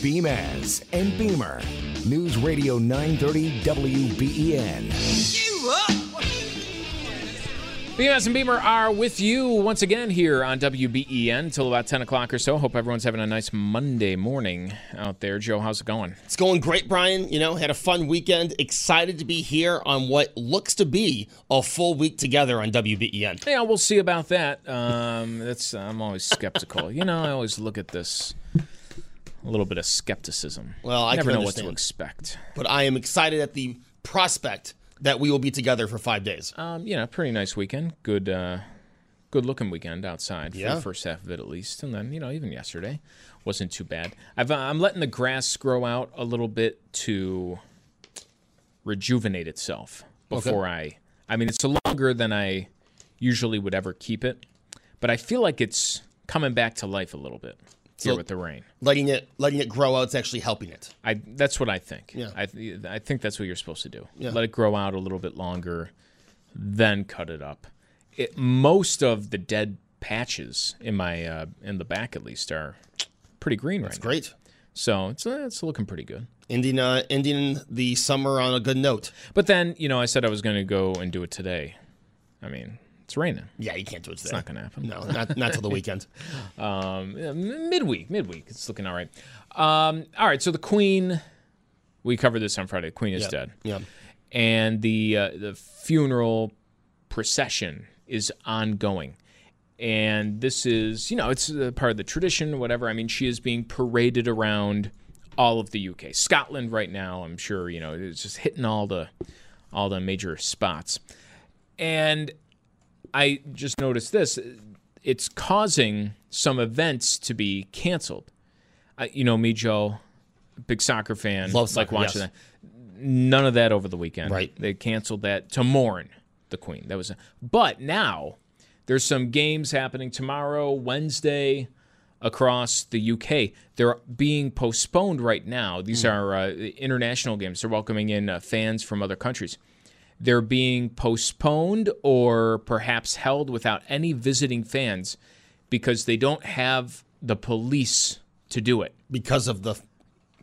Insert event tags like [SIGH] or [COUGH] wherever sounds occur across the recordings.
Beamaz and Beamer. News Radio 930 WBEN. BMS and Beamer are with you once again here on WBEN until about 10 o'clock or so. Hope everyone's having a nice Monday morning out there. Joe, how's it going? It's going great, Brian. You know, had a fun weekend. Excited to be here on what looks to be a full week together on WBEN. Yeah, we'll see about that. Um, that's I'm always skeptical. you know, I always look at this a little bit of skepticism. Well, I never know what to expect. But I am excited at the prospect that we will be together for five days. Um, you know, pretty nice weekend. Good, uh, good looking weekend outside for Yeah. the first half of it at least, and then you know even yesterday wasn't too bad. I've, uh, I'm letting the grass grow out a little bit to rejuvenate itself before I. I mean, it's longer than I usually would ever keep it, but I feel like it's coming back to life a little bit here So- with the rain. Letting it letting it grow out is actually helping it. I that's what I think. Yeah. I th- I think that's what you're supposed to do. Yeah. Let it grow out a little bit longer, then cut it up. It, most of the dead patches in my uh, in the back at least are pretty green right It's now. great. So it's uh, it's looking pretty good. Ending uh, ending the summer on a good note. But then you know I said I was going to go and do it today. I mean it's raining. Yeah, you can't do it today. It's not going to happen. No, not not till the weekend. [LAUGHS] Um, midweek, midweek. It's looking all right. Um, all right. So the Queen, we covered this on Friday. The Queen is Yeah. dead. Yeah. and the uh, the funeral procession is ongoing. And this is, you know, it's uh, part of the tradition, whatever. I mean, she is being paraded around all of the UK, Scotland right now. I'm sure, you know, it's just hitting all the all the major spots. And I just noticed this: it's causing some events to be canceled. Uh, you know, me, Joe, big soccer fan, Love like soccer, watching yes. that none of that over the weekend. Right. They canceled that to mourn the Queen. That was, A, but now there's some games happening tomorrow, Wednesday, across the UK. They're being postponed right now. These are uh, international games. They're welcoming in uh, fans from other countries. They're being postponed or perhaps held without any visiting fans because they don't have the police to do it. Because of the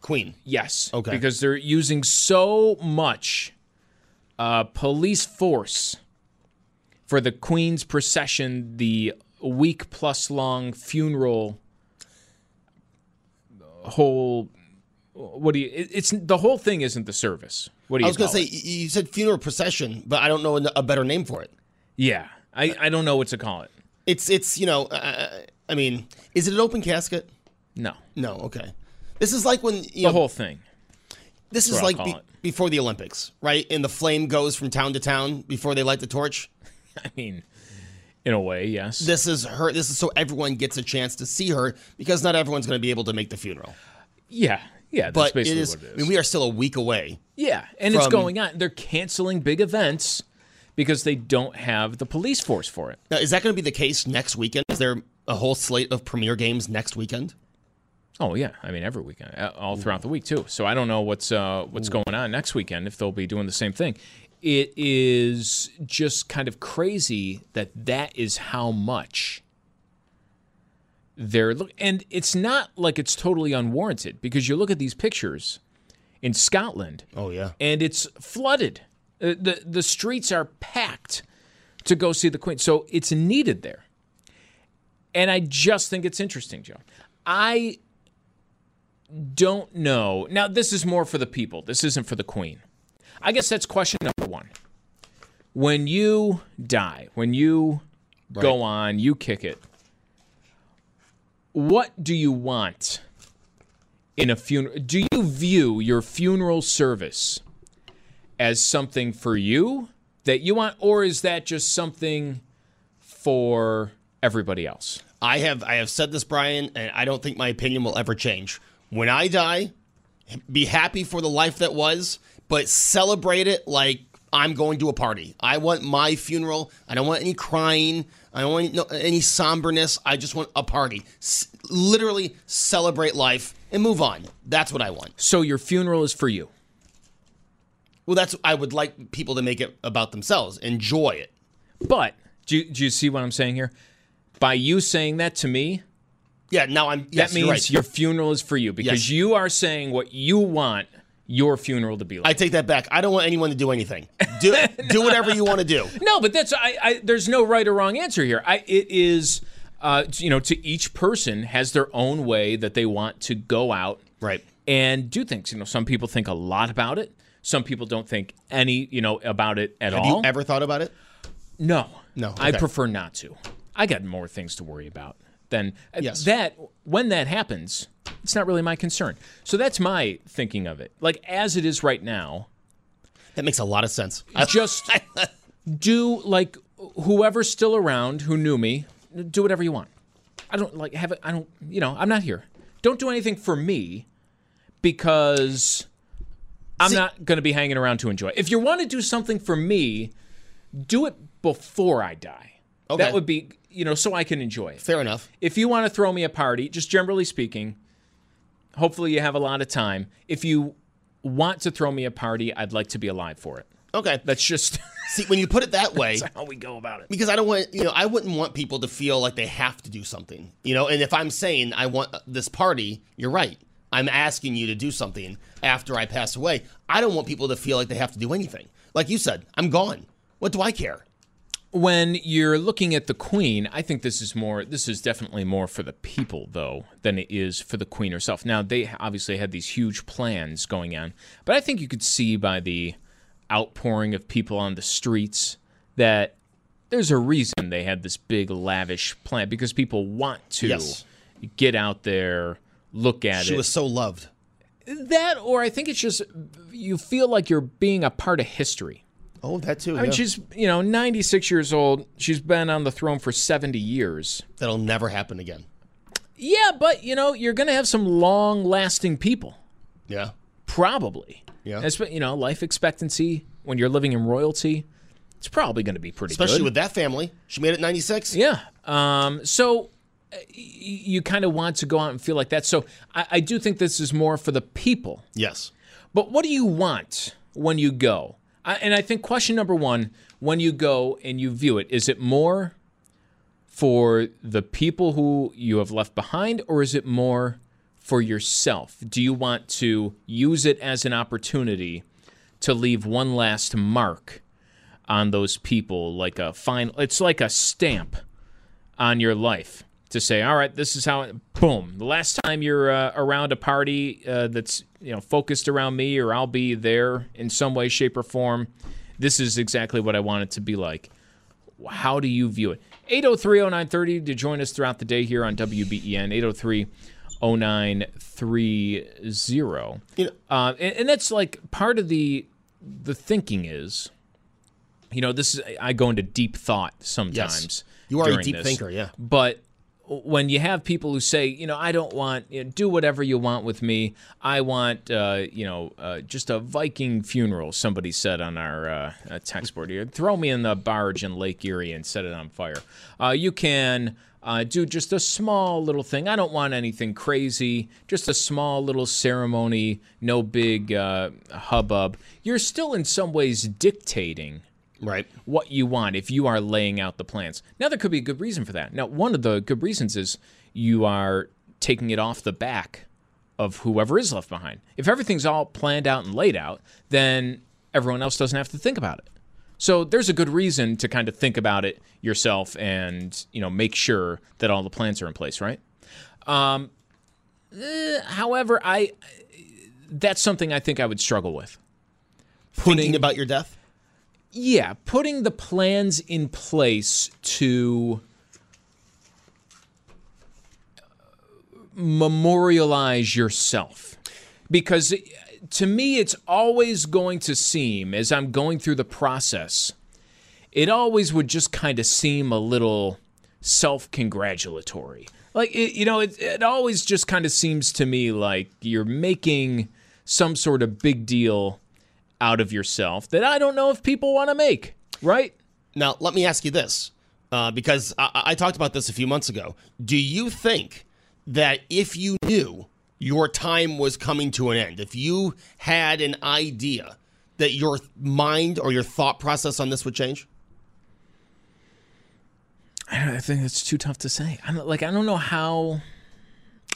Queen. Yes. Okay. Because they're using so much uh, police force for the Queen's procession, the week plus long funeral whole. What do you? it- It's the whole thing isn't the service. What do you? I was going to say it? you said funeral procession, but I don't know a better name for it. Yeah, I, I don't know what to call it. It's it's you know, uh, I mean, is it an open casket? No, No, okay. This is like when you the know, whole thing. this is like be- before the Olympics, right? And the flame goes from town to town before they light the torch. [LAUGHS] I mean, in a way, yes. This is her. This is so everyone gets a chance to see her because not everyone's going to be able to make the funeral. yeah, yeah. But it basically is, what it is. I mean, we are still a week away. Yeah, and it's going on. They're canceling big events because they don't have the police force for it. Now, is that going to be the case next weekend? Is there a whole slate of premier games next weekend? Oh yeah, I mean every weekend, uh, all throughout the week too. So I don't know what's uh, what's going on next weekend if they'll be doing the same thing. It is just kind of crazy that that is how much they're look, and it's not like it's totally unwarranted because you look at these pictures in Scotland. Oh yeah. and it's flooded. Uh, the The streets are packed to go see the Queen, so it's needed there. And I just think it's interesting, Joe. I don't know. Now, this is more for the people. This isn't for the queen. I guess that's question number one. When you die, when you go on, you kick it, what do you want in a funeral? Do you view your funeral service as something for you that you want, or is that just something for everybody else? I have I have said this, Brian, and I don't think my opinion will ever change. When I die, be happy for the life that was, but celebrate it like I'm going to a party. I want my funeral. I don't want any crying. I don't want no, any somberness. I just want a party. S- literally celebrate life and move on. That's what I want. So your funeral is for you. Well, that's I would like people to make it about themselves. Enjoy it. But do you, do you see what I'm saying here? By you saying that to me, Yeah. Now I'm. Yes, that means right. your funeral is for you because Yes. you are saying what you want your funeral to be like. I take that back. I don't want anyone to do anything. Do [LAUGHS] do whatever you want to do. No, but that's I, I. There's no right or wrong answer here. I. It is. Uh, you know, to each person has their own way that they want to go out Right. and do things. You know, some people think a lot about it. Some people don't think any, you know, about it at Have all. Have you ever thought about it? no, No, I prefer not to. I got more things to worry about than uh, Yes. that. When that happens, it's not really my concern. So that's my thinking of it. Like as it is right now, That makes a lot of sense. [LAUGHS] just do like whoever's still around who knew me do whatever you want i don't like have it i don't you know i'm not here don't do anything for me because i'm See- not going to be hanging around to enjoy if you want to do something for me do it before i die Okay. that would be you know so i can enjoy it Fair enough. if you want to throw me a party, just generally speaking, hopefully you have a lot of time. If you want to throw me a party, I'd like to be alive for it. Okay. That's just [LAUGHS] See, when you put it that way, how we go about it. because I don't want, you know, I wouldn't want people to feel like they have to do something, you know. And if I'm saying I want uh, this party, you're right. I'm asking you to do something after I pass away. I don't want people to feel like they have to do anything. Like you said, I'm gone. What do I care? When you're looking at the queen, I think this is more this is definitely more for the people though than it is for the queen herself. Now, they obviously had these huge plans going on, but I think you could see by the outpouring of people on the streets that there's a reason they had this big lavish plan because people want to Yes. get out there, look at She it. She was so loved. that or I think it's just you feel like you're being a part of history. Oh, that too. I mean, she's, you know, 96 years old. She's been on the throne for 70 years. That'll never happen again. Yeah, but, you know, you're going to have some long lasting people. Yeah. Probably. Yeah. Espe- you know, life expectancy when you're living in royalty, it's probably going to be pretty good. Especially good. with that family. She made it 96. Yeah. Um, so uh, you kind of want to go out and feel like that. So I, I do think this is more for the people. Yes. But what do you want when you go? And I think question number one when you go and you view it, is it more for the people who you have left behind, or is it more for yourself? Do you want to use it as an opportunity to leave one last mark on those people, like a fine? It's like a stamp on your life to say, all right, this is how. It, boom. The last time you're uh, around a party uh, that's you know focused around me, or I'll be there in some way, shape, or form. This is exactly what I want it to be like. How do you view it? 803-0930 to join us throughout the day here on WBEN. 803-0930. You know, Uh, and, and that's like part of the the thinking is, you know, this is I go into deep thought sometimes. Yes. You are a deep this. thinker, yeah. But when you have people who say, you know, I don't want, you know, do whatever you want with me. I want, uh, you know, uh, just a Viking funeral. Somebody said on our uh, uh, text board here. Throw me in the barge in Lake Erie and set it on fire. Uh, you can. Uh, do just a small little thing. I don't want anything crazy. Just a small little ceremony. No big uh, hubbub. You're still in some ways dictating right. what you want if you are laying out the plans. Now, there could be a good reason for that. Now, one of the good reasons is you are taking it off the back of whoever is left behind. If everything's all planned out and laid out, then everyone else doesn't have to think about it. So there's a good reason to kind of think about it yourself and you know make sure that all the plans are in place, right? Um, eh, however, I that's something I think I would struggle with. Thinking about your death? Yeah, putting the plans in place to uh, memorialize yourself. Because uh, to me, it's always going to seem, as I'm going through the process, it always would just kind of seem a little self congratulatory. Like, it, you know, it, it always just kind of seems to me like you're making some sort of big deal out of yourself that I don't know if people want to make, right? Now, let me ask you this, uh, because I-, I talked about this a few months ago. Do you think that if you knew your time was coming to an end, if you had an idea that your mind or your thought process on this would change? I think it's too tough to say. I like I don't know how.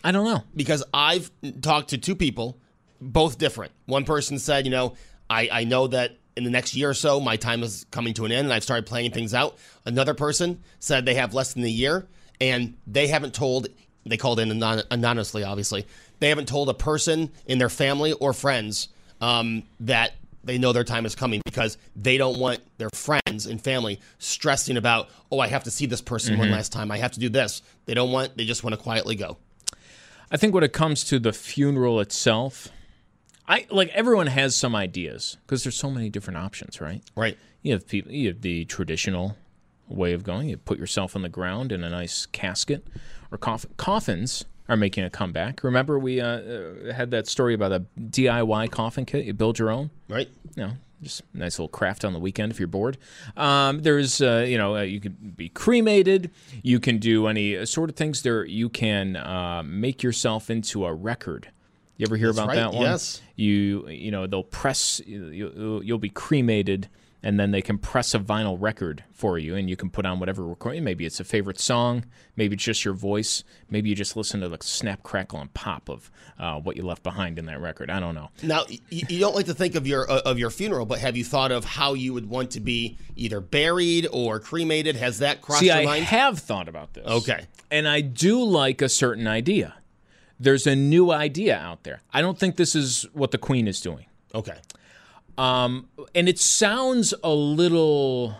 I don't know because I've talked to two people, both different. One person said, you know, I, I know that in the next year or so, my time is coming to an end and I've started planning things out. Another person said they have less than a year and they haven't told, they called in anon- anonymously, obviously. They haven't told a person in their family or friends um, that they know their time is coming because they don't want their friends and family stressing about, oh, I have to see this person mm-hmm. one last time. I have to do this. They don't want, they just want to quietly go. I think when it comes to the funeral itself, I like everyone has some ideas because there's so many different options, right? Right. You have people. You have the traditional way of going. You put yourself on the ground in a nice casket, or coff- coffins are making a comeback. Remember, we uh, uh, had that story about a DIY coffin kit. You build your own, right? You know, just a nice little craft on the weekend if you're bored. Um, there's, uh, you know, uh, you could be cremated. You can do any uh, sort of things. There, you can uh, make yourself into a record you ever hear That's about right. that one? Yes. You you know they'll press you, you'll be cremated and then they can press a vinyl record for you and you can put on whatever recording maybe it's a favorite song maybe it's just your voice maybe you just listen to the snap crackle and pop of uh, what you left behind in that record. I don't know. Now you don't like to think of your uh, of your funeral but have you thought of how you would want to be either buried or cremated? Has that crossed See, your I mind? i have thought about this. Okay. And i do like a certain idea there's a new idea out there. I don't think this is what the Queen is doing. Okay. Um, and it sounds a little.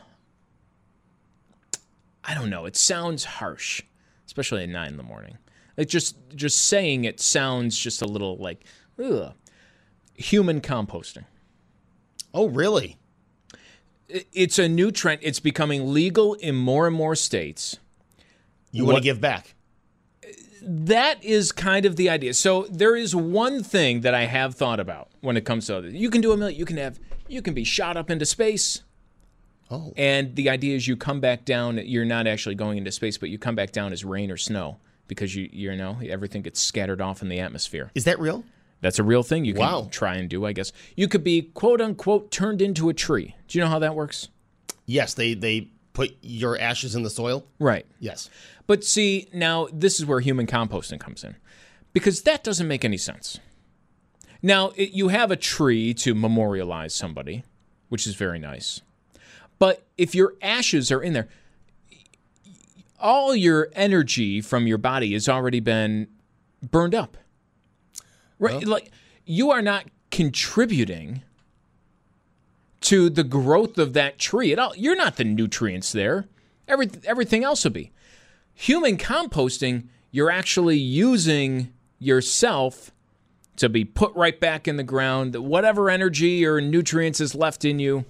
I don't know. It sounds harsh, especially at nine in the morning. Like just just saying it sounds just a little like ugh. human composting. Oh, really? It's a new trend. It's becoming legal in more and more states. You want to give back? That is kind of the idea. So there is one thing that I have thought about when it comes to this. You can do a million. You can have. You can be shot up into space. Oh. And the idea is you come back down. You're not actually going into space, but you come back down as rain or snow because you you know everything gets scattered off in the atmosphere. Is that real? That's a real thing you can wow. try and do, I guess. You could be quote unquote turned into a tree. Do you know how that works? Yes, they they put your ashes in the soil. Right. Yes. But see, now this is where human composting comes in because that doesn't make any sense. Now, it, you have a tree to memorialize somebody, which is very nice. But if your ashes are in there, all your energy from your body has already been burned up. Right? Well, like you are not contributing to the growth of that tree at all. You're not the nutrients there. Every, everything else will be. Human composting, you're actually using yourself to be put right back in the ground. Whatever energy or nutrients is left in you,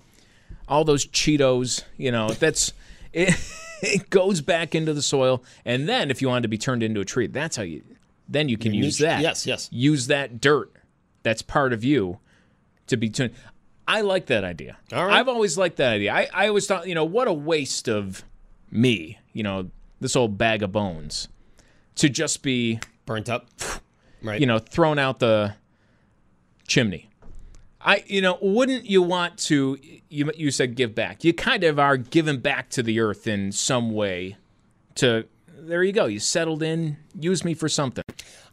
all those Cheetos, you know, that's [LAUGHS] it, it goes back into the soil. And then if you want to be turned into a tree, that's how you then you can use that. Yes, yes. Use that dirt that's part of you to be turned. I like that idea. All right. I've always liked that idea. I, I always thought, you know, what a waste of me, you know, this old bag of bones to just be burnt up, [SIGHS] right? You know, thrown out the chimney. I, you know, wouldn't you want to? You you said give back. You kind of are giving back to the earth in some way. To there you go. You settled in. Use me for something.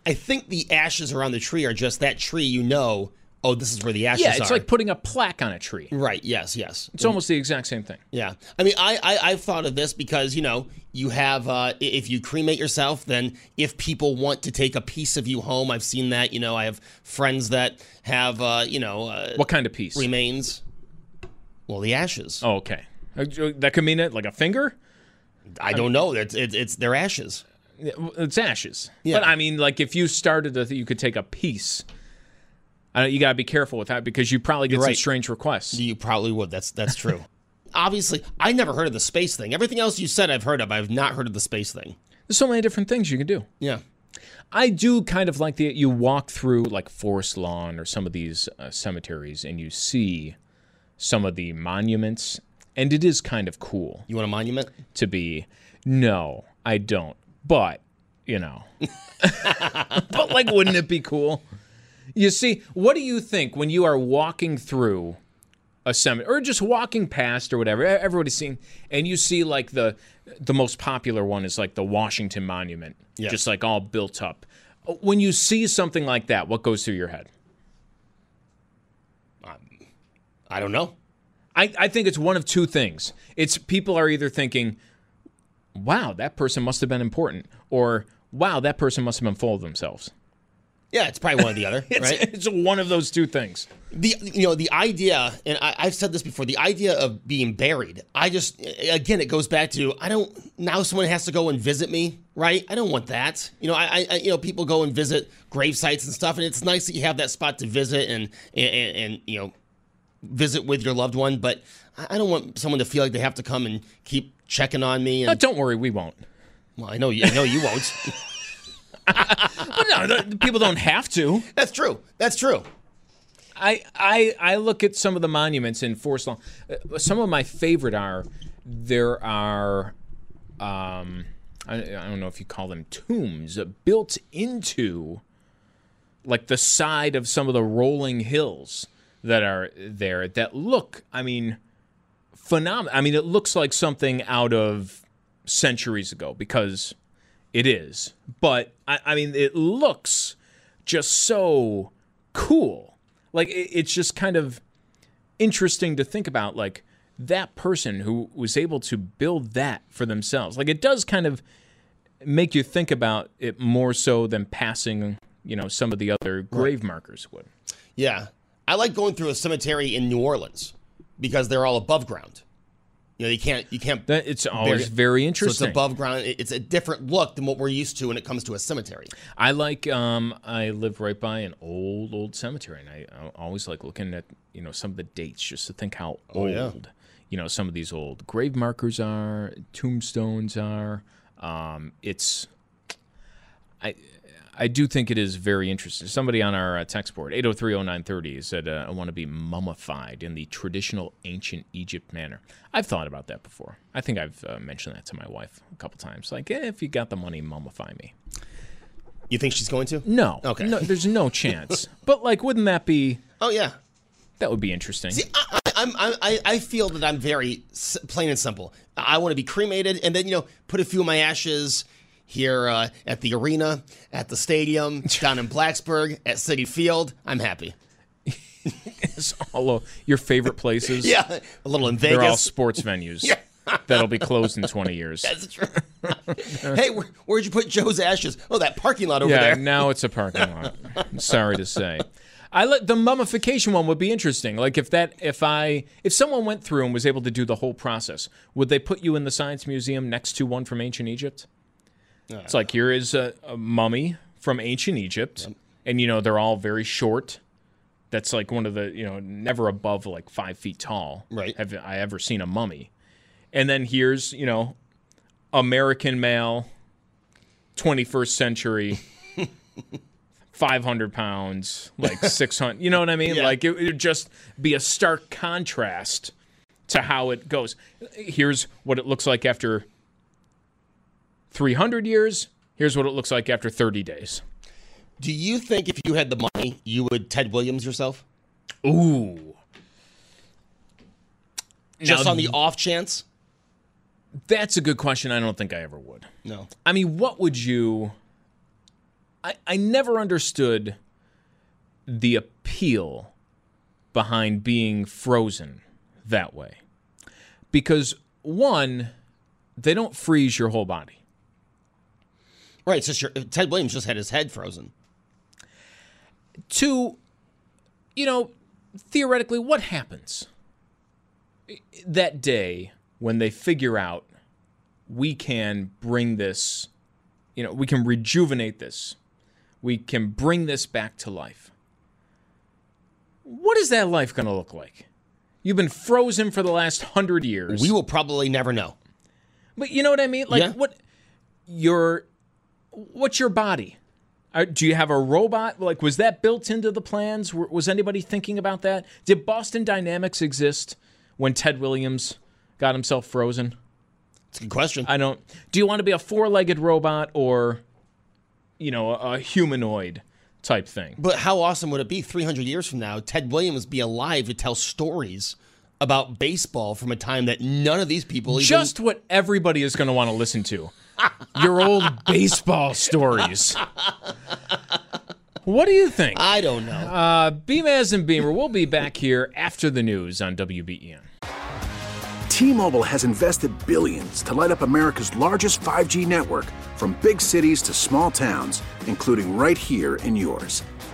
I think the ashes around the tree are just that tree. You know Oh, this is where the ashes Yeah, it's are. like putting a plaque on a tree. right. Yes. Yes. It's almost the exact same thing. Yeah, I mean, I, I I've thought of this because you know you have uh, if you cremate yourself, then if people want to take a piece of you home, I've seen that. You know, I have friends that have uh, you know uh, What kind of piece? remains. Well, the ashes. Oh, okay. Uh, That could mean it like a finger. I don't know. It's it's, it's their ashes. It's ashes. Yeah. But I mean, like if you started a, you could take a piece. Uh, you got to be careful with that because you probably get some strange requests. You probably would. That's that's true. [LAUGHS] Obviously, I never heard of the space thing. Everything else you said, I've heard of. I've not heard of the space thing. There's so many different things you can do. Yeah. I do kind of like the you walk through like Forest Lawn or some of these uh, cemeteries and you see some of the monuments, and it is kind of cool You want a monument? to be. No, I don't. But you know, [LAUGHS] [LAUGHS] but like, wouldn't it be cool? You see, what do you think when you are walking through a cemetery or just walking past or whatever? Everybody's seen, and you see like the the most popular one is like the Washington Monument, Yeah. just like all built up. Uh, when you see something like that, what goes through your head? Um, I don't know. I, I think it's one of two things. It's people are either thinking, wow, that person must have been important, or wow, that person must have been full of themselves. Yeah, it's probably one or the other, [LAUGHS] It's, right? it's one of those two things. the you know the idea and I, i've said this before the idea of being buried i just again it goes back to i don't now someone has to go and visit me right i don't want that you know i, I you know people go and visit grave sites and stuff and it's nice that you have that spot to visit and and, and you know visit with your loved one but i I don't want someone to feel like they have to come and keep checking on me and don't worry, we won't. well i know you i know you won't [LAUGHS] But no, people don't have to. that's true that's true I, I I look at some of the monuments in Forest Lawn. Uh, Some of my favorite are there are um, I, I don't know if you call them tombs built into like the side of some of the rolling hills that are there that look I mean phenomenal. I mean it looks like something out of centuries ago because it is. But I, I mean it looks just so cool. Like it, it's just kind of interesting to think about like that person who was able to build that for themselves. Like it does kind of make you think about it more so than passing, you know, some of the other grave markers would. Yeah. I like going through a cemetery in New Orleans because they're all above ground. You know, you can't you can't That it's always bury- very So interesting. it's above ground. It's a different look than what we're used to when it comes to a cemetery. I like um I live right by an old old cemetery and I, I always like looking at you know some of the dates just to think how old yeah. you know some of these old grave markers are tombstones are um it's I I do think it is very interesting. Somebody on our uh, text board, 8030930, said, uh, I want to be mummified in the traditional ancient Egypt manner. I've thought about that before. I think I've uh, mentioned that to my wife a couple times. Like, eh, if you got the money, mummify me. You think she's going to? No. Okay. No, there's no [LAUGHS] chance. but like, wouldn't that be? Oh yeah. That would be interesting. I, I'm, I, I- I feel that I'm very s- plain and simple. I want to be cremated and then you know put a few of my ashes here uh, at the arena, at the stadium, [LAUGHS] down in Blacksburg, at Citi Field. I'm happy. It's all o- your favorite places. [LAUGHS] Yeah, a little in Vegas. They're all sports venues [LAUGHS] yeah. that'll be closed in 20 years. That's true. hey, where, where'd you put Joe's ashes? Oh, that parking lot over yeah, there. now it's a parking lot. Sorry to say. I let the mummification one would be interesting. Like if that if I if someone went through and was able to do the whole process, would they put you in the science museum next to one from ancient Egypt? It's like here is a, a mummy from ancient Egypt, and you know they're all very short. That's like one of the you know never above like five feet tall. Right. Have I ever seen a mummy? And then here's you know American male, 21st century. [LAUGHS] 500 pounds, like [LAUGHS] 600. You know what I mean? Yeah. Like it would just be a stark contrast to how it goes. Here's what it looks like after 300 years. Here's what it looks like after 30 days. Do you think if you had the money, you would Ted Williams yourself? Ooh. Just Now, on the off chance? That's a good question. I don't think I ever would. No. I mean, what would you. I, I never understood the appeal behind being frozen that way. Because, one, they don't freeze your whole body. Right. So sure, Ted Williams just had his head frozen. To, you know, theoretically, what happens that day when they figure out we can bring this, you know, we can rejuvenate this, we can bring this back to life? What is that life going to look like? You've been frozen for the last hundred years. We will probably never know. But you know what I mean? Like Yeah. what your what's your body? Uh, do you have a robot? Like was that built into the plans? Was anybody thinking about that? Did Boston Dynamics exist when Ted Williams got himself frozen? It's a good question. I don't. Do you want to be a four-legged robot or you know, a, a humanoid type thing? But how awesome would it be 300 years from now, Ted Williams be alive to tell stories about baseball from a time that none of these people even. Just what everybody is going to want to listen to. Your old baseball stories. What do you think? I don't know. Uh, Beamaz and Beamer, we'll be back here after the news on WBEN. T-Mobile has invested billions to light up America's largest 5G network from big cities to small towns, including right here in yours.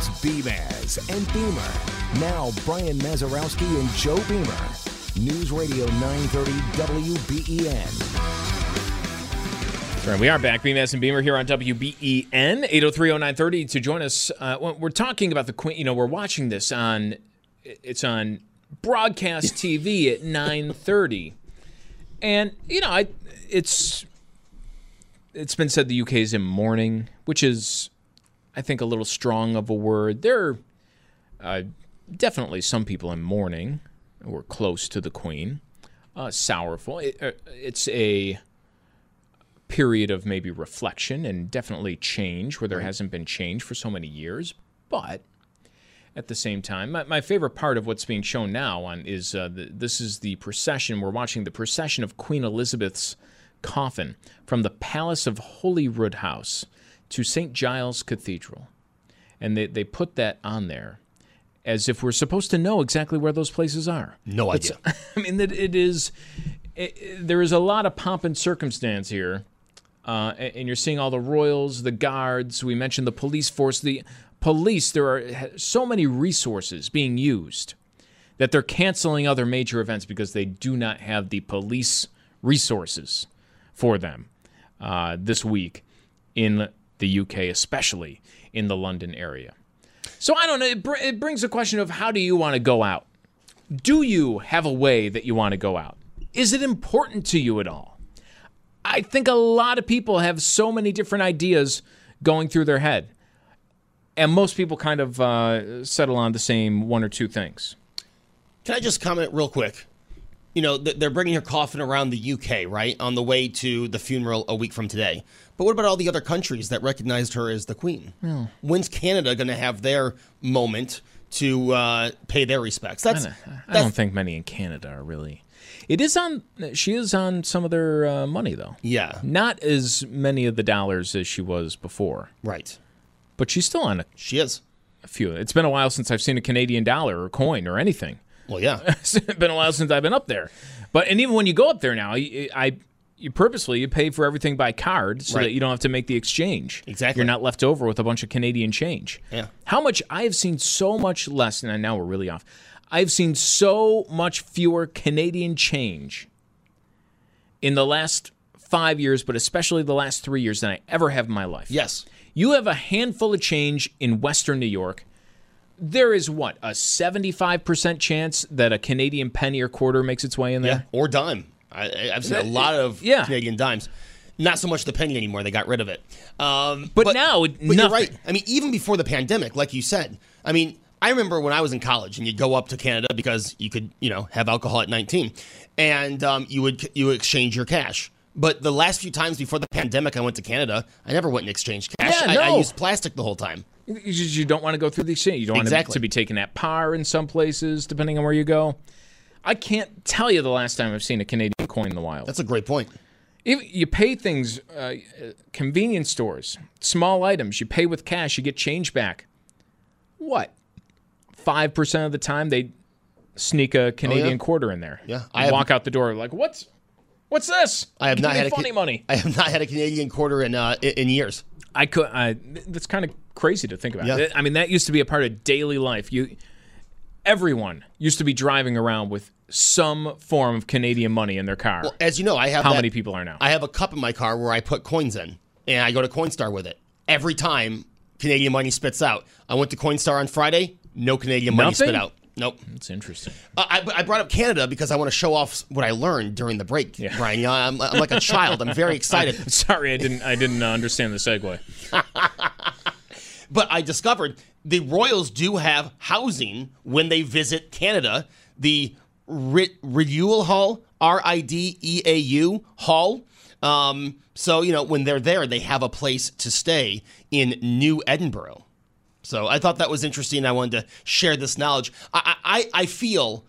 It's Beamaz and Beamer. Now, Brian Mazurowski and Joe Beamer. News Radio 930 WBEN. Right, we are back. Beamaz and Beamer here on WBEN, 8030930 to join us. Uh, we're talking about the Queen. You know, we're watching this on, it's on broadcast [LAUGHS] TV at 930. And, you know, I, it's, it's been said the UK is in mourning, which is, I think, a little strong of a word. There are uh, definitely some people in mourning who are close to the Queen, uh, sorrowful. It, uh, it's a period of maybe reflection and definitely change where there hasn't been change for so many years. But at the same time, my, my favorite part of what's being shown now on is uh, the, this is the procession. We're watching the procession of Queen Elizabeth's coffin from the Palace of Holyroodhouse to St. Giles Cathedral. And they, they put that on there as if we're supposed to know exactly where those places are. No It's- idea. [LAUGHS] I mean, that it is. It, it- there is a lot of pomp and circumstance here, uh, and you're seeing all the royals, the guards. We mentioned the police force. The police. There are so many resources being used that they're canceling other major events because they do not have the police resources for them uh, this week in the UK, especially in the London area. So I don't know. It, br- it brings a question of how do you want to go out? Do you have a way that you want to go out? Is it important to you at all? I think a lot of people have so many different ideas going through their head. And most people kind of uh, settle on the same one or two things. Can I just comment real quick? You know, they're bringing her coffin around the UK, right, on the way to the funeral a week from today. But what about all the other countries that recognized her as the queen? When's Canada going to have their moment to uh, pay their respects. That's, I that's don't think many in Canada are really. It is on. She is on some of their uh, money though. yeah, Not as many of the dollars as she was before, right. but she's still on a, She is. a few. It's been a while since I've seen a Canadian dollar or coin or anything. Well, yeah. [LAUGHS] it's been a while since I've been up there. But and even when you go up there now, I, I you purposely you pay for everything by card so Right. that you don't have to make the exchange. Exactly. You're not left over with a bunch of Canadian change. Yeah. How much I have seen so much less, and now we're really off. I've seen so much fewer Canadian change in the last five years, but especially the last three years than I ever have in my life. yes. You have a handful of change in Western New York. There is what, a 75% chance that a Canadian penny or quarter makes its way in Yeah. there? Or dime. I, I've seen a lot of Yeah. Canadian dimes. Not so much the penny anymore. They got rid of it. Um, But now, but you're right. I mean, even before the pandemic, like you said. I mean, I remember when I was in college and you'd go up to Canada because you could, you know, have alcohol at 19, and um, you would you would exchange your cash. But the last few times before the pandemic, I went to Canada. I never went and exchanged cash. Yeah, I, I used plastic the whole time. You just- you don't want to go through the exchange. You don't want Exactly. to, to be taken at par in some places, depending on where you go. I can't tell you the last time I've seen a Canadian coin in the wild. That's a great point. If you pay things, uh, uh, convenience stores, small items, you pay with cash, you get change back. What? 5% of the time they sneak a Canadian quarter in there. Oh, Yeah, I walk out the door like, what's what's this? I have not had a funny money. I have not had a Canadian quarter in uh, in, in years. I could. I, that's kind of crazy to think about. Yeah. I mean, that used to be a part of daily life. You, everyone used to be driving around with some form of Canadian money in their car. As you know, I have How that- many people are now? I have a cup in my car where I put coins in, and I go to Coinstar with it. Every time Canadian money spits out. I went to Coinstar on Friday. No Canadian money Nothing? spit out. Nope. That's interesting. Uh, I, I brought up Canada because I want to show off what I learned during the break, Yeah. Brian. You know, I'm, I'm like a child. I'm very [LAUGHS] excited. Sorry, I didn't. I didn't uh, understand the segue. [LAUGHS] But I discovered the Royals do have housing when they visit Canada. The Rid- Rideau Hall, R I D E A U Hall. Um, so, you know, when they're there, they have a place to stay in New Edinburgh. So I thought that was interesting. I wanted to share this knowledge. I, I, I feel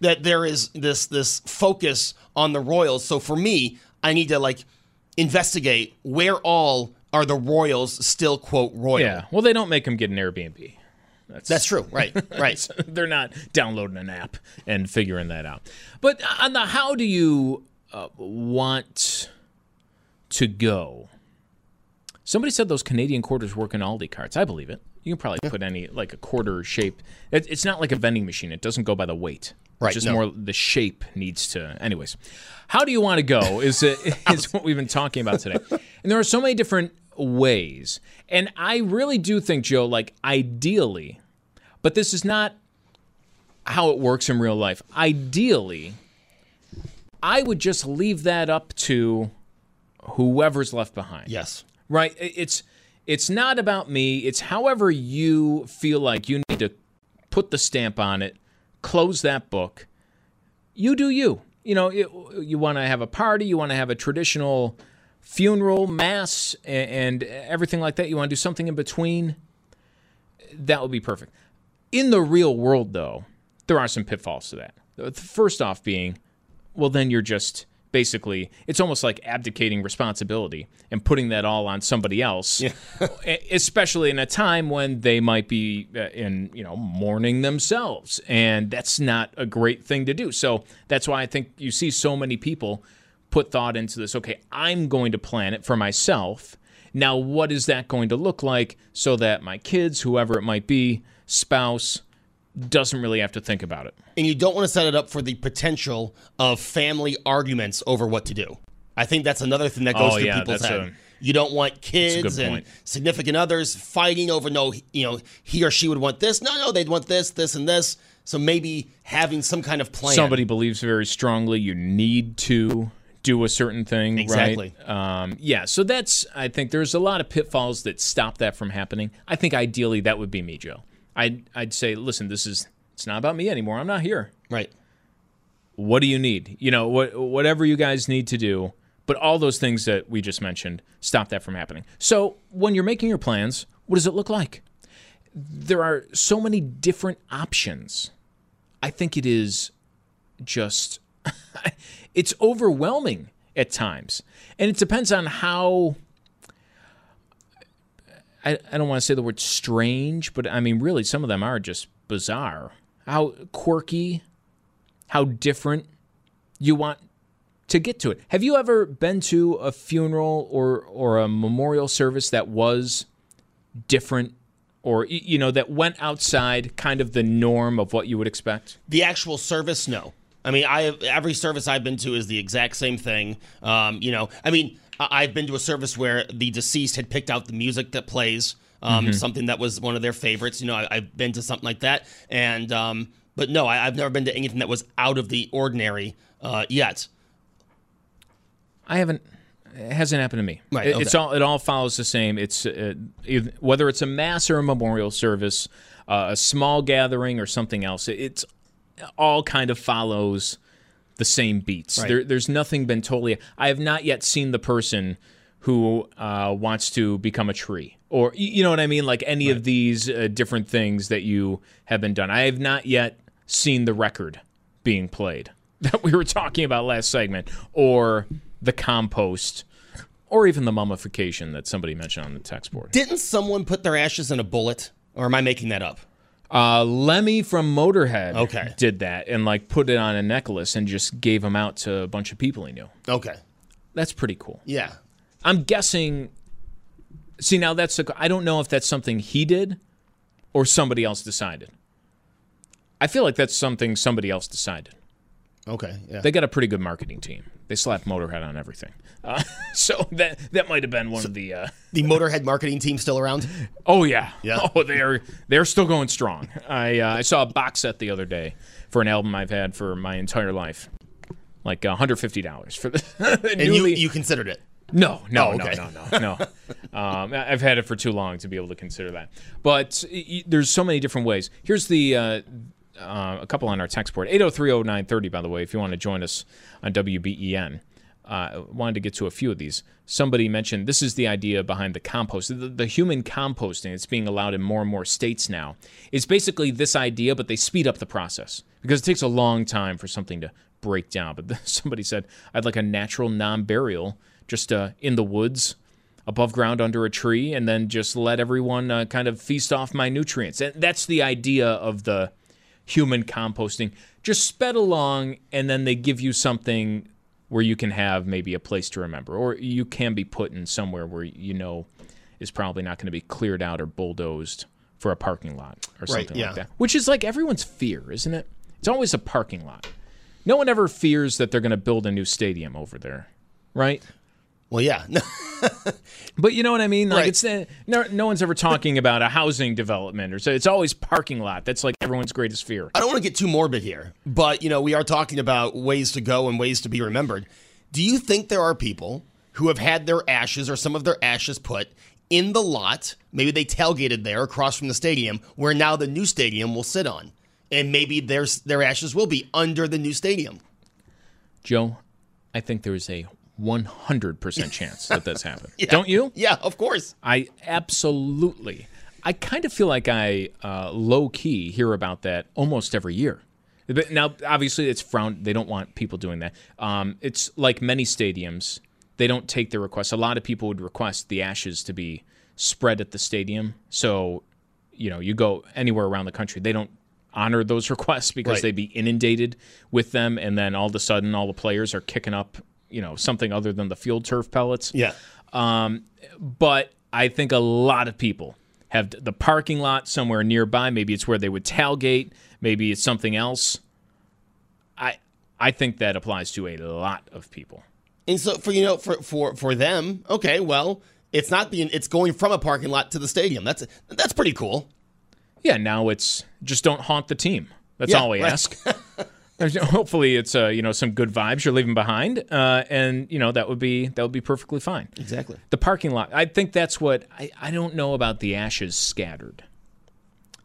that there is this this focus on the Royals. So for me, I need to like investigate where all are the Royals still quote royal. Yeah. Well, they don't make them get an Airbnb. That's, That's true. Right. [LAUGHS] Right. They're not downloading an app and figuring that out. But on the how do you uh, want to go? Somebody said those Canadian quarters work in Aldi carts. I believe it. You can probably put any like a quarter shape. It, it's not like a vending machine. It doesn't go by the weight. Right, It's just no. more the shape needs to. Anyways, how do you want to go? Is uh, [LAUGHS] is what we've been talking about today. And there are so many different ways. And I really do think, Joe, like ideally, but this is not how it works in real life. Ideally, I would just leave that up to whoever's left behind. yes. Right? It's it's not about me. It's however you feel like you need to put the stamp on it, close that book. You do you. You know, it, you want to have a party, you want to have a traditional funeral, mass, a- and everything like that. You want to do something in between. That would be perfect. In the real world, though, there are some pitfalls to that. First off being, well, then you're just basically, it's almost like abdicating responsibility and putting that all on somebody else, [LAUGHS] E- especially in a time when they might be uh, in, you know, mourning themselves. And that's not a great thing to do. So that's why I think you see so many people put thought into this. Okay, I'm going to plan it for myself. Now, what is that going to look like so that my kids, whoever it might be, spouse, doesn't really have to think about it? And you don't want to set it up for the potential of family arguments over what to do. I think that's another thing that goes Oh, through yeah, people's head. a- you don't want kids and point. significant others fighting over no, you know, he or she would want this. No, no, they'd want this, this, and this. So maybe having some kind of plan. somebody believes very strongly you need to do a certain thing Exactly. right um, yeah so that's i think there's a lot of pitfalls that stop that from happening i think ideally that would be me joe i'd, I'd say listen this is it's not about me anymore i'm not here right. what do you need you know what, whatever you guys need to do but all those things that we just mentioned stop that from happening so when you're making your plans what does it look like there are so many different options. I think it is just [LAUGHS] it's overwhelming at times. And it depends on how I, I don't want to say the word strange, but I mean really some of them are just bizarre. How quirky, how different you want to get to it. Have you ever been to a funeral or or a memorial service that was different or you know that went outside kind of the norm of what you would expect? The actual service, no. I mean, I every service I've been to is the exact same thing. Um, you know, I mean, I've been to a service where the deceased had picked out the music that plays, um, mm-hmm. something that was one of their favorites. You know, I, have been to something like that, and um, but no, I, have never been to anything that was out of the ordinary uh, yet. I haven't. It hasn't happened to me. Right. Okay. It's all. It all follows the same. It's uh, whether it's a mass or a memorial service, uh, a small gathering or something else. It's all kind of follows the same beats. Right. There, there's nothing been totally. I have not yet seen the person who uh, wants to become a tree, or you know what I mean, like any right. of these uh, different things that you have been done. I have not yet seen the record being played [LAUGHS] that we were talking about last segment, or the compost, or even the mummification that somebody mentioned on the text board. Didn't someone put their ashes in a bullet, or am I making that up? Uh, Lemmy from Motorhead okay. did that and like put it on a necklace and just gave them out to a bunch of people he knew. Okay, that's pretty cool. Yeah, I'm guessing. See, now that's a, I don't know if that's something he did or somebody else decided. I feel like that's something somebody else decided. Okay, yeah. They got a pretty good marketing team. They slap Motorhead on everything. Uh, [LAUGHS] so that that might have been one so of the uh, the Motorhead marketing team still around. Oh yeah, yeah. [LAUGHS] Oh, they are they're still going strong. I uh, I saw a box set the other day for an album I've had for my entire life, like 150 dollars for the. [LAUGHS] and newly, you you considered it. No, no, oh, okay. no, no, no, no. um, I've had it for too long to be able to consider that. But there's so many different ways. Here's the uh, a couple on our text board 8030930 by the way if you want to join us on WBEN uh, wanted to get to a few of these. Somebody mentioned this is the idea behind the compost. The, the human composting it's being allowed in more and more states now. It's basically this idea but they speed up the process because it takes a long time for something to break down. But [LAUGHS] somebody said i'd like a natural non-burial just uh, in the woods above ground under a tree and then just let everyone uh, kind of feast off my nutrients. And that's the idea of the human composting. Just sped along and then they give you something where you can have maybe a place to remember or you can be put in somewhere where you know is probably not going to be cleared out or bulldozed for a parking lot or something right, yeah. like that. Which is like everyone's fear isn't it? It's always a parking lot. No one ever fears that they're going to build a new stadium over there right well, yeah. [LAUGHS] but you know what I mean? Like right. it's uh, no, no one's ever talking about a housing development or so it's always parking lot. That's like everyone's greatest fear. I don't want to get too morbid here, but you know, we are talking about ways to go and ways to be remembered. Do you think there are people who have had their ashes or some of their ashes put in the lot? Maybe they tailgated there across from the stadium where now the new stadium will sit on. And maybe their their ashes will be under the new stadium. Joe, I think there is a 100% chance that this happened. [LAUGHS] yeah. Don't you? Yeah, of course. I absolutely. I kind of feel like I uh, low key hear about that almost every year. But now, obviously, it's frowned. They don't want people doing that. Um, it's like many stadiums; they don't take the requests. A lot of people would request the ashes to be spread at the stadium. So, you know, you go anywhere around the country, they don't honor those [LAUGHS] requests because right. they'd be inundated with them, and then all of a sudden, all the players are kicking up you know something other than the field turf pellets. Yeah. Um, but I think a lot of people have the parking lot somewhere nearby. Maybe it's where they would tailgate. Maybe it's something else. I I think that applies to a lot of people. And so for you know for for for them, okay, well, it's not being it's going from a parking lot to the stadium. That's that's pretty cool. Yeah, now it's just don't haunt the team. That's yeah, all we right. ask. [LAUGHS] [LAUGHS] hopefully it's uh, you know some good vibes you're leaving behind uh, and you know that would be that would be perfectly fine exactly the parking lot i think that's what i, I don't know about the ashes scattered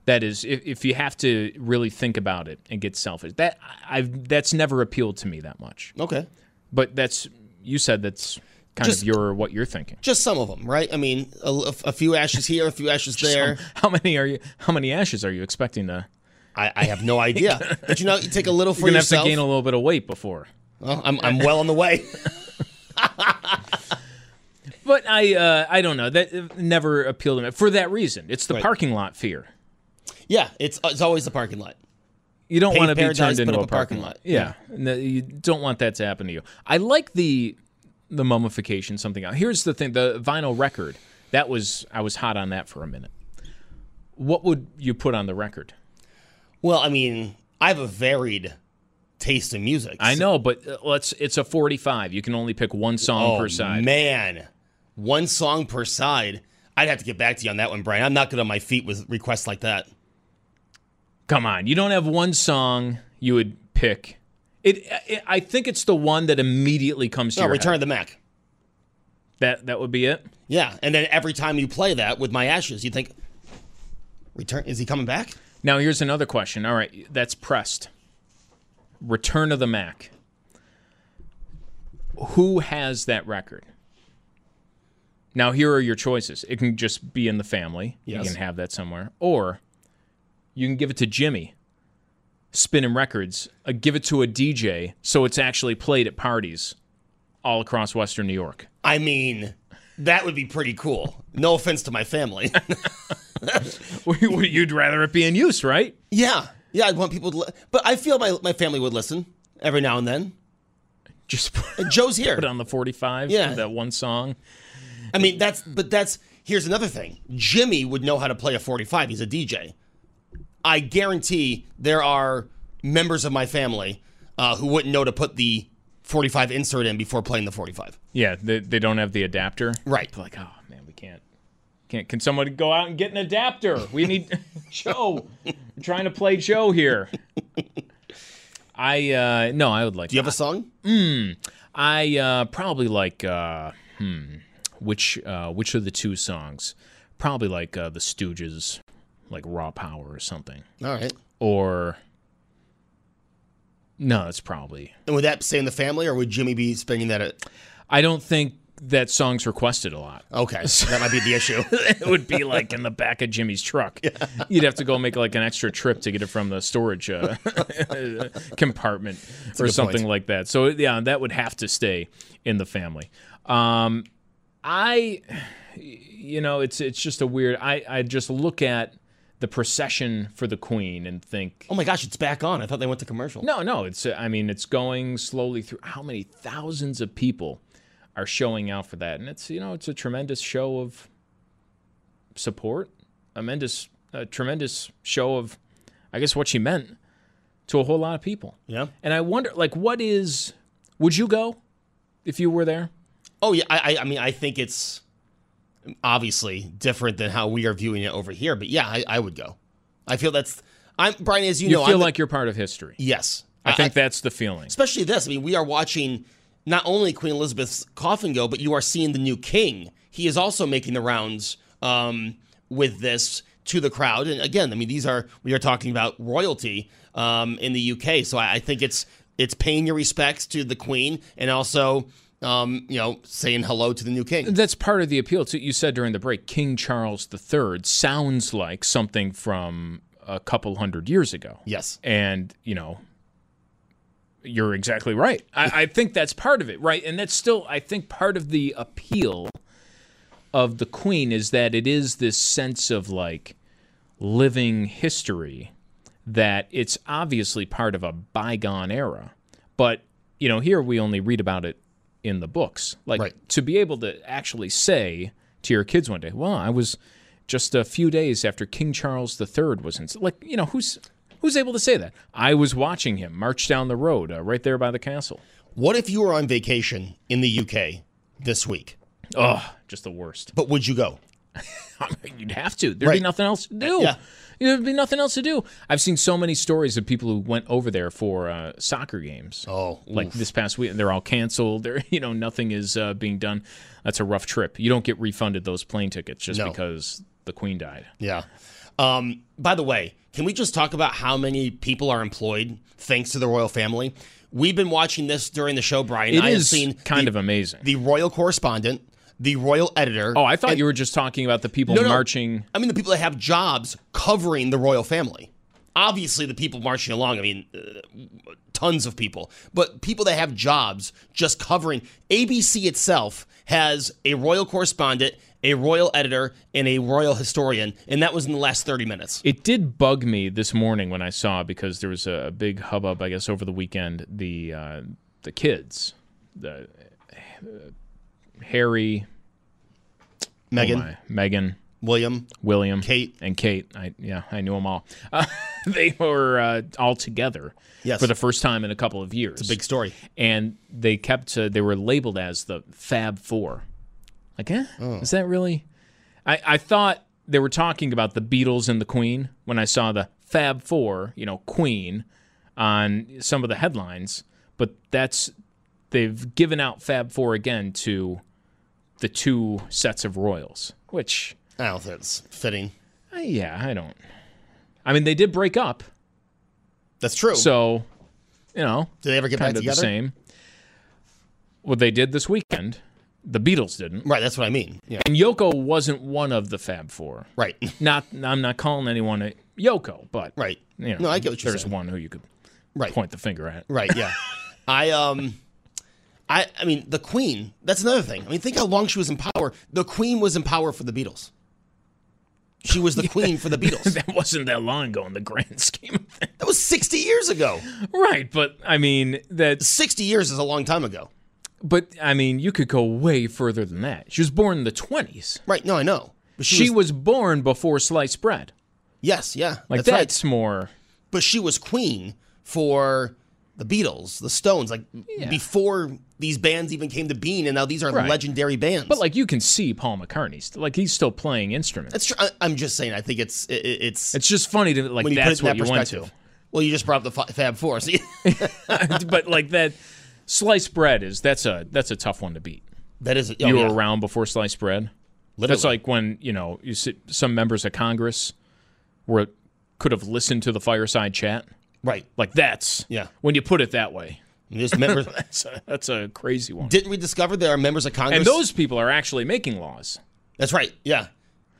that is if, if you have to really think about it and get selfish that i've that's never appealed to me that much okay but that's you said that's kind Just- of your what you're thinking. Just some of them, right? I mean, a, a few ashes here, a few ashes there. [LAUGHS] How many are you? How many ashes are you expecting to? I, I have no idea. [LAUGHS] But you know, you take a little for You're gonna have to gain a little bit of weight before. Well, I'm, I'm well on the way. [LAUGHS] But I uh, I don't know that uh, never appealed to me for that reason. It's the Right. parking lot fear. yeah, it's it's always the parking lot. You don't want to be turned into a a parking, lot. lot. Yeah, No, you don't want that to happen to you. I like the the mummification something out. Here's the thing: the vinyl record. That was I was hot on that for a minute. What would you put on the record? Well, I mean, I have a varied taste in music. I know, but uh, let's. It's a 45. You can only pick one song Oh per side. man, one song per side. I'd have to get back to you on that one, Brian. I'm not good on my feet with requests like that. Come on, you don't have one song you would pick. It, it I think it's the one that immediately comes to No, your Return head. of the Mac. That that would be it. Yeah, and then every time you play that with my ashes, you think, Return? Is he coming back? Now here's another question. All right, that's pressed. Return of the Mac. Who has that record? Now here are your choices. It can just be in the family. Yes. You can have that somewhere, or you can give it to Jimmy. Spinning records. Uh, give it to a DJ so it's actually played at parties all across Western New York. I mean, that would be pretty cool. No offense to my family. [LAUGHS] You'd rather it be in use, right? yeah, yeah, I'd want people to, li- but I feel my my family would listen every now and then. Just put Joe's here. it on the 45. Yeah. That one song. I mean, that's but that's here's another thing. Jimmy would know how to play a 45. He's a DJ. I guarantee there are members of my family uh, who wouldn't know to put the 45 insert in before playing the 45. Yeah, they, they don't have the adapter. Right. They're like, oh man, we can't. Can't. Can somebody go out and get an adapter? We need [LAUGHS] Joe. We're trying to play Joe here. [LAUGHS] I uh no, I would like. To Do you have a song? Hmm. I uh probably like uh hmm which uh which of the two songs? Probably like uh the Stooges, like Raw Power or something, All right. or no, it's probably. And would that stay in the family, or would Jimmy be spending that at? I don't think that song's requested a lot. Okay, so [LAUGHS] that might be the issue. it would be like in the back of Jimmy's truck. You'd have to go make like an extra trip to get it from the storage uh, [LAUGHS] compartment or something point. like that. So yeah, that would have to stay in the family. Um, I, you know, it's it's just a weird. I I just look at the procession for the Queen and think. Oh my gosh, it's back on. I thought they went to commercial. No, no, it's. uh, I mean, it's going slowly through. How many thousands of people are showing out for that? And it's you know, it's a tremendous show of support, a tremendous, a tremendous show of, I guess, what she meant to a whole lot of people. Yeah. And I wonder, like, what is? Would you go if you were there? Oh yeah. I I- I mean I think it's obviously different than how we are viewing it over here. But yeah, I, I would go. I feel that's. I'm Brian, as you, You know, feel I'm the- like you're part of history. yes. I think that's the feeling. especially this. I mean, we are watching not only Queen Elizabeth's coffin go, but you are seeing the new king. He is also making the rounds um, with this to the crowd. And again, I mean, these are we are talking about royalty um, in the UK. So I, I think it's it's paying your respects to the Queen and also um, you know saying hello to the new king. That's part of the appeal. To, you said during the break, King Charles III sounds like something from a couple hundred years ago. Yes. And, you know, you're exactly right. I, I think that's part of it, right? And that's still, I think, part of the appeal of the Queen is that it is this sense of like living history that it's obviously part of a bygone era. But, you know, here we only read about it in the books. Like Right. to be able to actually say to your kids one day, well, I was just a few days after King Charles III was in, like, you know, who's who's able to say that? I was watching him march down the road uh, right there by the castle. What if you were on vacation in the UK this week? Oh, just the worst. But would you go? [LAUGHS] You'd have to. There'd be nothing else to do. Yeah. There'd be nothing else to do. I've seen so many stories of people who went over there for uh, soccer games. Oh, like oof. this past week, and they're all canceled. [LAUGHS] They're you know nothing is uh, being done. That's a rough trip. You don't get refunded those plane tickets just No. because the Queen died. Yeah. Um, by the way, can we just talk about how many people are employed thanks to the royal family? We've been watching this during the show, Brian. It I have seen kind the, of amazing. the royal correspondent, the royal editor. oh, I thought and- you were just talking about the people No, no. marching. I mean, the people that have jobs covering the royal family. Obviously, the people marching along, I mean, uh, tons of people, but people that have jobs just covering. ABC itself has a royal correspondent, a royal editor, and a royal historian, and that was in the last 30 minutes. It did bug me this morning when I saw because there was a big hubbub, I guess, over the weekend. The uh, the kids, the uh, Harry, Meghan, oh Meghan, William, William, Kate. and Kate. I yeah, I knew them all. Uh, [LAUGHS] they were uh, all together Yes. for the first time in a couple of years. It's a big story. and they kept uh, they were labeled as the Fab Four. Like, eh, Oh. is that really? I I thought they were talking about the Beatles and the Queen when I saw the Fab Four, you know, Queen, on some of the headlines. But that's they've given out Fab Four again to the two sets of royals, which I don't think it's fitting. uh, yeah, I don't. I mean, they did break up, That's true. so you know, Did they ever get back together? the same. What they did this weekend, the Beatles didn't, Right, that's what I mean. Yeah. and Yoko wasn't one of the Fab Four. Right. [LAUGHS] Not, I'm not calling anyone a Yoko, but Right. You know, No, I get what you're there's saying. one who you could Right. point the finger at. Right, yeah. [LAUGHS] I um I I mean the Queen, that's another thing. I mean think how long she was in power. The Queen was in power for the Beatles. She was the [LAUGHS] queen for the Beatles. [LAUGHS] That wasn't that long ago in the grand [LAUGHS] scheme of things. That was 60 years ago. Right, but I mean that's 60 years is a long time ago. but I mean you could go way further than that. She was born in the 20s. Right, no, I know. But She, was, born before sliced bread. Yes, yeah. Like that's, right. that's more But she was queen for the Beatles, the Stones, like before these bands even came to being, and now these are Right. legendary bands. But like you can see Paul McCartney's like he's still playing instruments. that's true. I, I'm just saying. I think it's it, it's It's just funny to like that's put it in what that you went perspective. Well, you just brought up the Fab Four. So [LAUGHS] [LAUGHS] but like that sliced bread is that's a that's a tough one to beat. that is oh, you yeah. were around before sliced bread. That's Literally. like when, you know, you see some members of Congress were could have listened to the fireside chat. Right. Like that's Yeah. when you put it that way. There's members. [LAUGHS] That's a, that's a crazy one. Didn't we discover there are members of Congress? and those people are actually making laws. That's right. Yeah.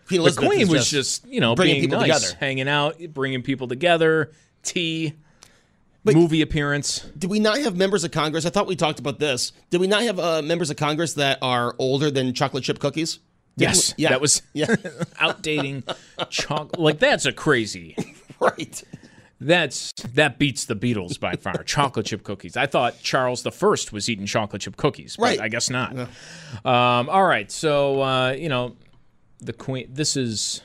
Queen The Queen was just, you know, bringing being people nice, together. hanging out, bringing people together, tea, movie appearance. Did we not have members of Congress? I thought we talked about this. Did we not have uh, members of Congress that are older than chocolate chip cookies? Didn't Yes, we- Yeah. that was Yeah. [LAUGHS] outdating chocolate. Like that's a crazy. [LAUGHS] right. That's that beats the Beatles by far. [LAUGHS] chocolate chip cookies. I thought Charles the First was eating chocolate chip cookies, but Right. I guess not. Um, all right, so uh, you know, the Queen. This is.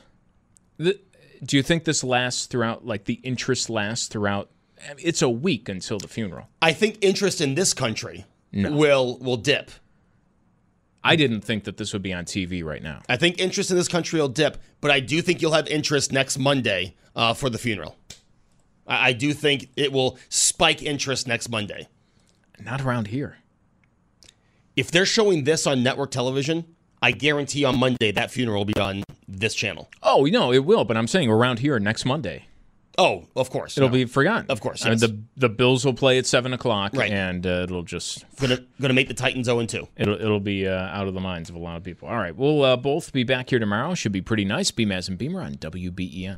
The, do you think this lasts throughout? Like the interest lasts throughout? I mean, it's a week until the funeral. I think interest in this country will will dip. I didn't think that this would be on TV right now. I think interest in this country will dip, but I do think you'll have interest next Monday uh, for the funeral. I, I do think it will spike interest next Monday. Not around here. If they're showing this on network television, I guarantee on Monday that funeral will be on this channel. Oh no, it will. But I'm saying around here next Monday. Oh, of course. It'll no. be forgotten. Of course, I mean, the the Bills will play at seven o'clock, Right. and uh, it'll just gonna gonna make the Titans 0 2. It'll it'll be uh, out of the minds of a lot of people. All right, we'll uh, both be back here tomorrow. Should be pretty nice. Beamaz and Beamer on WBEN.